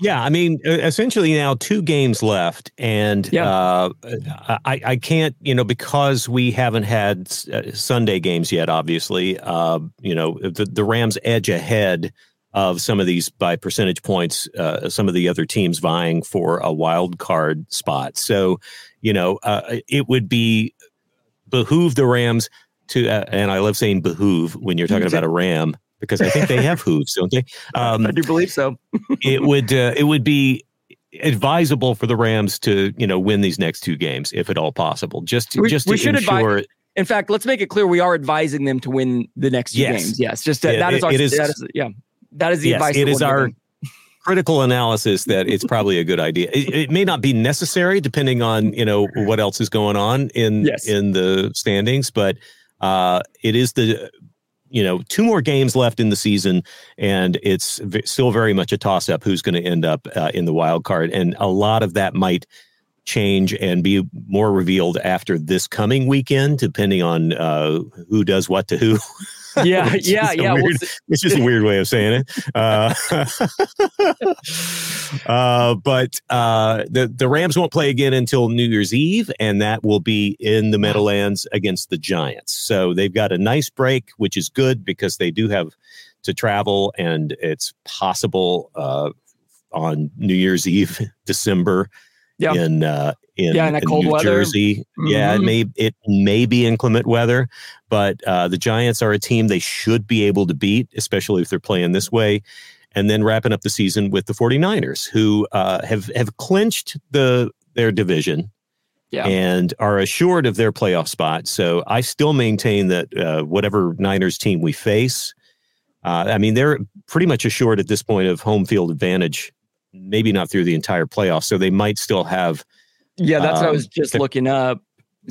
Yeah, I mean, essentially now two games left, and yeah. uh, I, I can't, you know, because we haven't had uh, Sunday games yet. Obviously, uh, you know, the, the Rams edge ahead of some of these by percentage points. Uh, some of the other teams vying for a wild card spot. So, you know, uh, it would be behoove the Rams to, uh, and I love saying behoove when you're talking about a Ram because I think they have hooves, don't they? Um, I do believe so. it would uh, it would be advisable for the Rams to you know win these next two games if at all possible. Just to, we, just we to should ensure. Advise, in fact, let's make it clear we are advising them to win the next two yes. games. Yes, just uh, that is our that is, yeah that is the yes, advice. It is our. critical analysis that it's probably a good idea. It, it, may not be necessary depending on you know what else is going on in yes. in the standings, but uh, it is the you know, two more games left in the season, and it's v- still very much a toss up who's going to end up uh, in the wild card. And a lot of that might change and be more revealed after this coming weekend, depending on uh, who does what to who. Yeah, yeah, yeah. Weird, it's just a weird way of saying it. Uh, uh, but uh, the the Rams won't play again until New Year's Eve, and that will be in the Meadowlands against the Giants. So they've got a nice break, which is good because they do have to travel, and it's possible uh, on New Year's Eve, December yeah. in uh, in, yeah, in, in cold New weather. Jersey. Mm-hmm. Yeah, it may it may be inclement weather, but uh, the Giants are a team they should be able to beat, especially if they're playing this way. And then wrapping up the season with the 49ers, who uh, have have clinched the their division. Yeah. And are assured of their playoff spot. So I still maintain that uh, whatever Niners team we face, uh, I mean, they're pretty much assured at this point of home field advantage maybe not through the entire playoff. So they might still have. Yeah, that's um, what I was um, just the, looking up.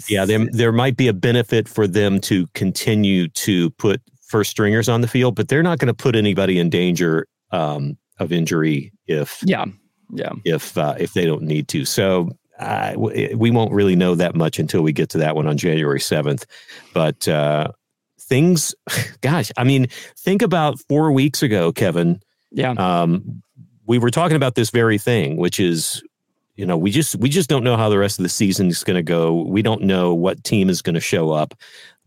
Yeah, there, there might be a benefit for them to continue to put first stringers on the field, but they're not going to put anybody in danger um, of injury if yeah yeah if uh, if they don't need to. So uh, we won't really know that much until we get to that one on January seventh. But uh, things, gosh, I mean, think about four weeks ago, Kevin. Yeah. Um, we were talking about this very thing, which is, you know, we just we just don't know how the rest of the season is going to go. We don't know what team is going to show up.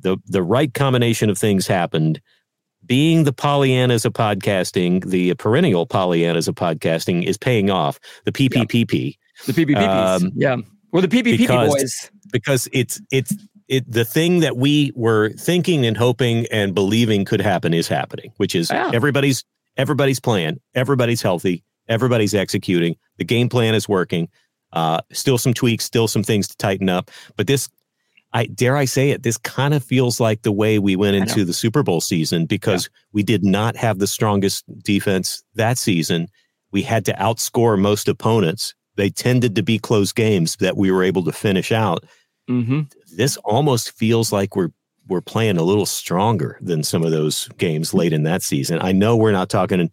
the The right combination of things happened. Being the Pollyannas of podcasting, the perennial Pollyannas of podcasting, is paying off. The PPPP, the PPPPs, um, yeah, well, the PPPP because, boys, because it's it's it the thing that we were thinking and hoping and believing could happen is happening, which is yeah. everybody's everybody's playing, everybody's healthy, Everybody's executing. The game plan is working. Uh, still some tweaks, still some things to tighten up. But this, I dare I say it, this kind of feels like the way we went into the Super Bowl season because yeah. we did not have the strongest defense that season. We had to outscore most opponents. They tended to be close games that we were able to finish out. Mm-hmm. This almost feels like we're we're playing a little stronger than some of those games late in that season. I know we're not talking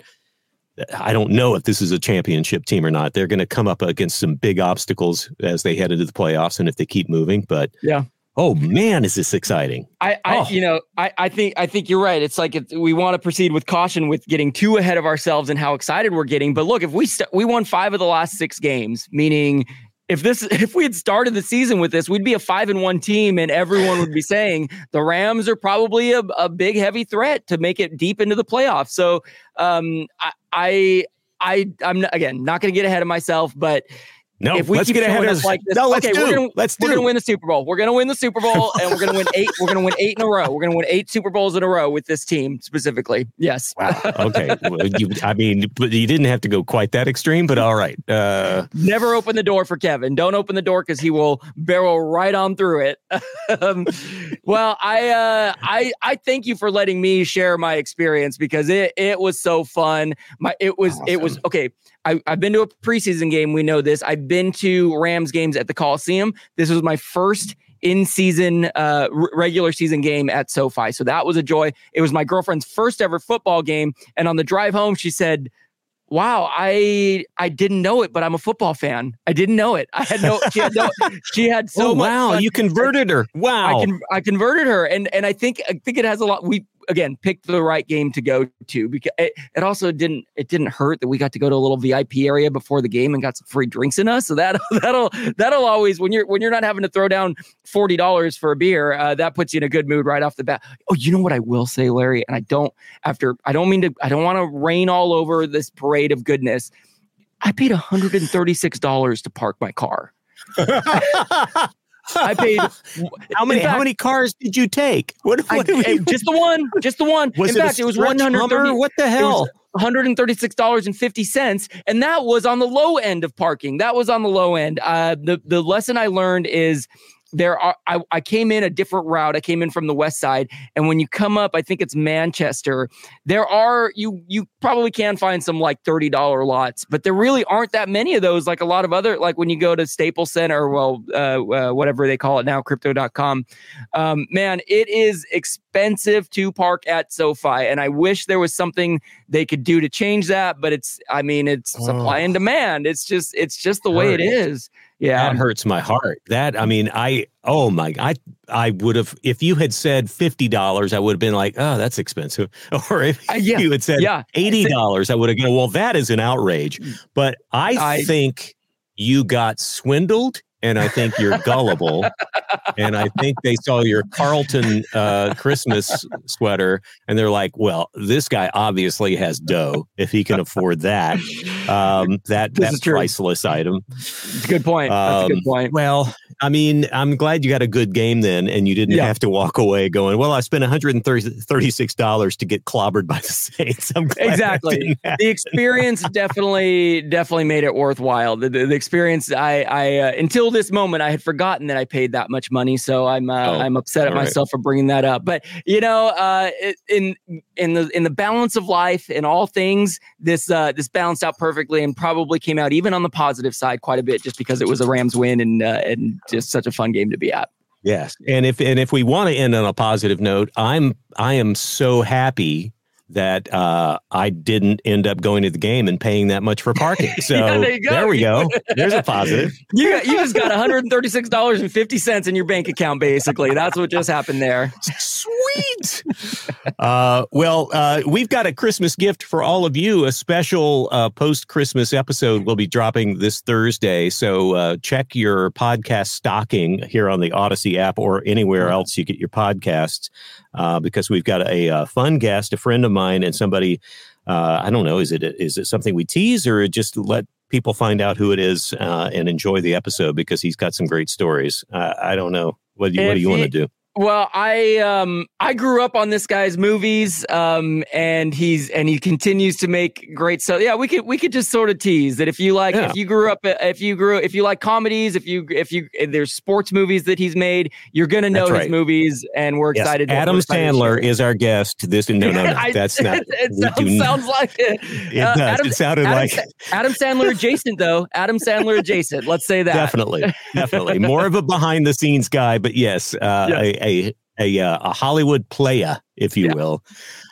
I don't know if this is a championship team or not. They're going to come up against some big obstacles as they head into the playoffs, and if they keep moving. But yeah, oh man, is this exciting? I, I oh. you know, I, I think, I think you're right. It's like it, we want to proceed with caution with getting too ahead of ourselves and how excited we're getting. But look, if we st- we won five of the last six games, meaning if this if we had started the season with this, we'd be a five and one team, and everyone would be saying the Rams are probably a, a big heavy threat to make it deep into the playoffs. So um, I, I I I'm again not going to get ahead of myself, but no, if we let's keep get ahead of like this, no, let's okay, do. we're gonna, let's do. we're gonna win the Super Bowl. We're gonna win the Super Bowl, and we're gonna win eight. We're gonna win eight in a row. We're gonna win eight Super Bowls in a row with this team specifically. Yes. Wow. Okay. well, you, I mean, you didn't have to go quite that extreme, but all right. Uh, Never open the door for Kevin. Don't open the door because he will barrel right on through it. um, well, I uh, I I thank you for letting me share my experience because it it was so fun. My it was awesome. it was okay. I, have been to a preseason game. We know this. I've been to Rams games at the Coliseum. This was my first in season, uh, r- regular season game at SoFi. So that was a joy. It was my girlfriend's first ever football game. And on the drive home, she said, wow i i didn't know it but i'm a football fan i didn't know it i had no she had no she had so oh, wow you converted her wow I, con- I converted her and and i think i think it has a lot we again picked the right game to go to because it, it, also didn't it didn't hurt that we got to go to a little VIP area before the game and got some free drinks in us. So that that'll that'll always when you're when you're not having to throw down forty dollars for a beer, uh, that puts you in a good mood right off the bat. Oh, you know what I will say, Larry, and I don't after I don't mean to I don't want to rain all over this parade of goodness. I paid $136 to park my car. I paid how many fact, how many cars did you take? What, what I, we, just the one, just the one. Was In it fact, it was one hundred. What the hell? $136.50 and that was on the low end of parking that was on the low end uh, the the lesson i learned is there are I, I came in a different route. I came in from the west side. And when you come up i think it's manchester there are you you probably can find some like $30 lots but there really aren't that many of those like a lot of other like when you go to staples center well uh, uh, whatever they call it now crypto.com um, man it is expensive to park at sofi. And i wish there was something they could do to change that but it's i mean it's oh. supply and demand. It's just it's just the way it is yeah. That hurts my heart. That I mean, I oh my I I would have if you had said fifty dollars, I would have been like, oh, that's expensive. Or if uh, yeah. you had said yeah. eighty dollars, I would have gone, well, that is an outrage. Mm. But I, I think you got swindled and I think you're gullible. and I think they saw your Carlton uh, Christmas sweater, and they're like, "Well, this guy obviously has dough if he can afford that. Um, that that priceless item." It's a good point. That's a good um, point. Well, I mean, I'm glad you got a good game then, and you didn't yeah. have to walk away going, "Well, I spent 136 dollars to get clobbered by the Saints." exactly. The experience definitely definitely made it worthwhile. The, the, the experience, I, I uh, until this moment, I had forgotten that I paid that much money, so I'm uh, oh, I'm upset at myself right. for bringing that up. But you know, uh, in in the in the balance of life and all things, this uh, this balanced out perfectly, and probably came out even on the positive side quite a bit, just because it was a Rams win and uh, and just such a fun game to be at. Yes, and if and if we want to end on a positive note, I'm I am so happy that uh, I didn't end up going to the game and paying that much for parking. So yeah, there, there, we go. There's a positive. you got, you just got $136.50 in your bank account, basically. That's what just happened there. Sweet. uh, well, uh, we've got a Christmas gift for all of you. A special uh, post Christmas episode will be dropping this Thursday. So uh, check your podcast stocking here on the Audacy app or anywhere else you get your podcasts uh, because we've got a, a, fun guest, a friend of mine, and somebody. Uh, I don't know. Is it is it something we tease or just let people find out who it is uh, and enjoy the episode because he's got some great stories? I don't know. What do you, what do you want to do? Well, I um I grew up on this guy's movies, um, and he's and he continues to make great stuff. Yeah, we could we could just sort of tease that if you like yeah. if you grew up if you grew if you like comedies, if you if you if there's sports movies that he's made, you're gonna know right. his movies, and we're yes. excited. Adam Sandler is our guest. This no no no, that's not. it, sounds, sounds, like it. It uh, does. Adam, it sounded Adam, like Adam Sandler adjacent though. Adam Sandler adjacent. Let's say that definitely, definitely more of a behind the scenes guy, but yes, uh, a, a a, uh, a Hollywood playa, if you yeah. will.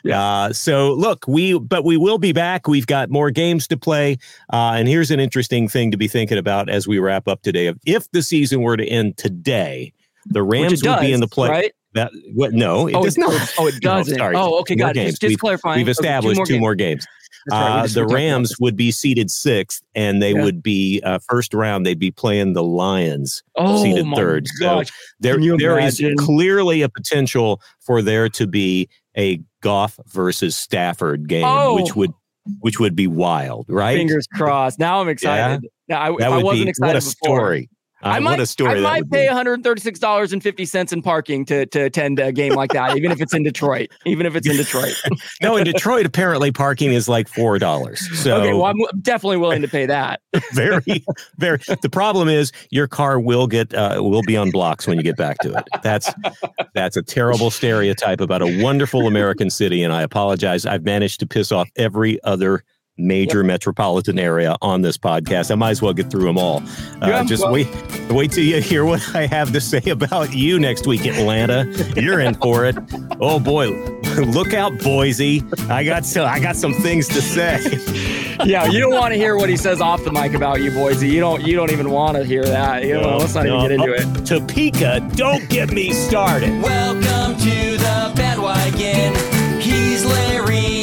Yeah. Uh, so look, we but we will be back. We've got more games to play, uh, and here's an interesting thing to be thinking about as we wrap up today. If the season were to end today, the Rams would be in the play. Right? That what? No, it oh, does not. Oh, it doesn't. no, oh, okay, got it. Just, just we've, clarifying. We've established okay, two, more, two games. more games. Right. Uh, the Rams would be seeded sixth, and they yeah. would be uh, first round. They'd be playing the Lions, oh, seeded third. Gosh. So there, there is clearly a potential for there to be a Goff versus Stafford game, oh. which would which would be wild, right? Fingers crossed. Now I'm excited. Yeah? Now, I, that would I wasn't be, excited what a before. story. Uh, I might, I might pay $136.50 in parking to, to attend a game like that, even if it's in Detroit. Even if it's in Detroit. no, in Detroit, apparently parking is like $4. So, okay, well, I'm definitely willing to pay that. very, very. The problem is your car will get, uh, will be on blocks when you get back to it. That's, that's a terrible stereotype about a wonderful American city. And I apologize. I've managed to piss off every other major yep. metropolitan area on this podcast. I might as well get through them all. Uh, just well, wait, wait till you hear what I have to say about you next week, Atlanta. You're in for it. Oh boy, look out, Boise. I got so I got some things to say. yeah, you don't want to hear what he says off the mic about you, Boise. You don't. You don't even want to hear that. You know, no, let's not no, even get into it. Topeka, don't get me started. Welcome to the bandwagon. He's Larry.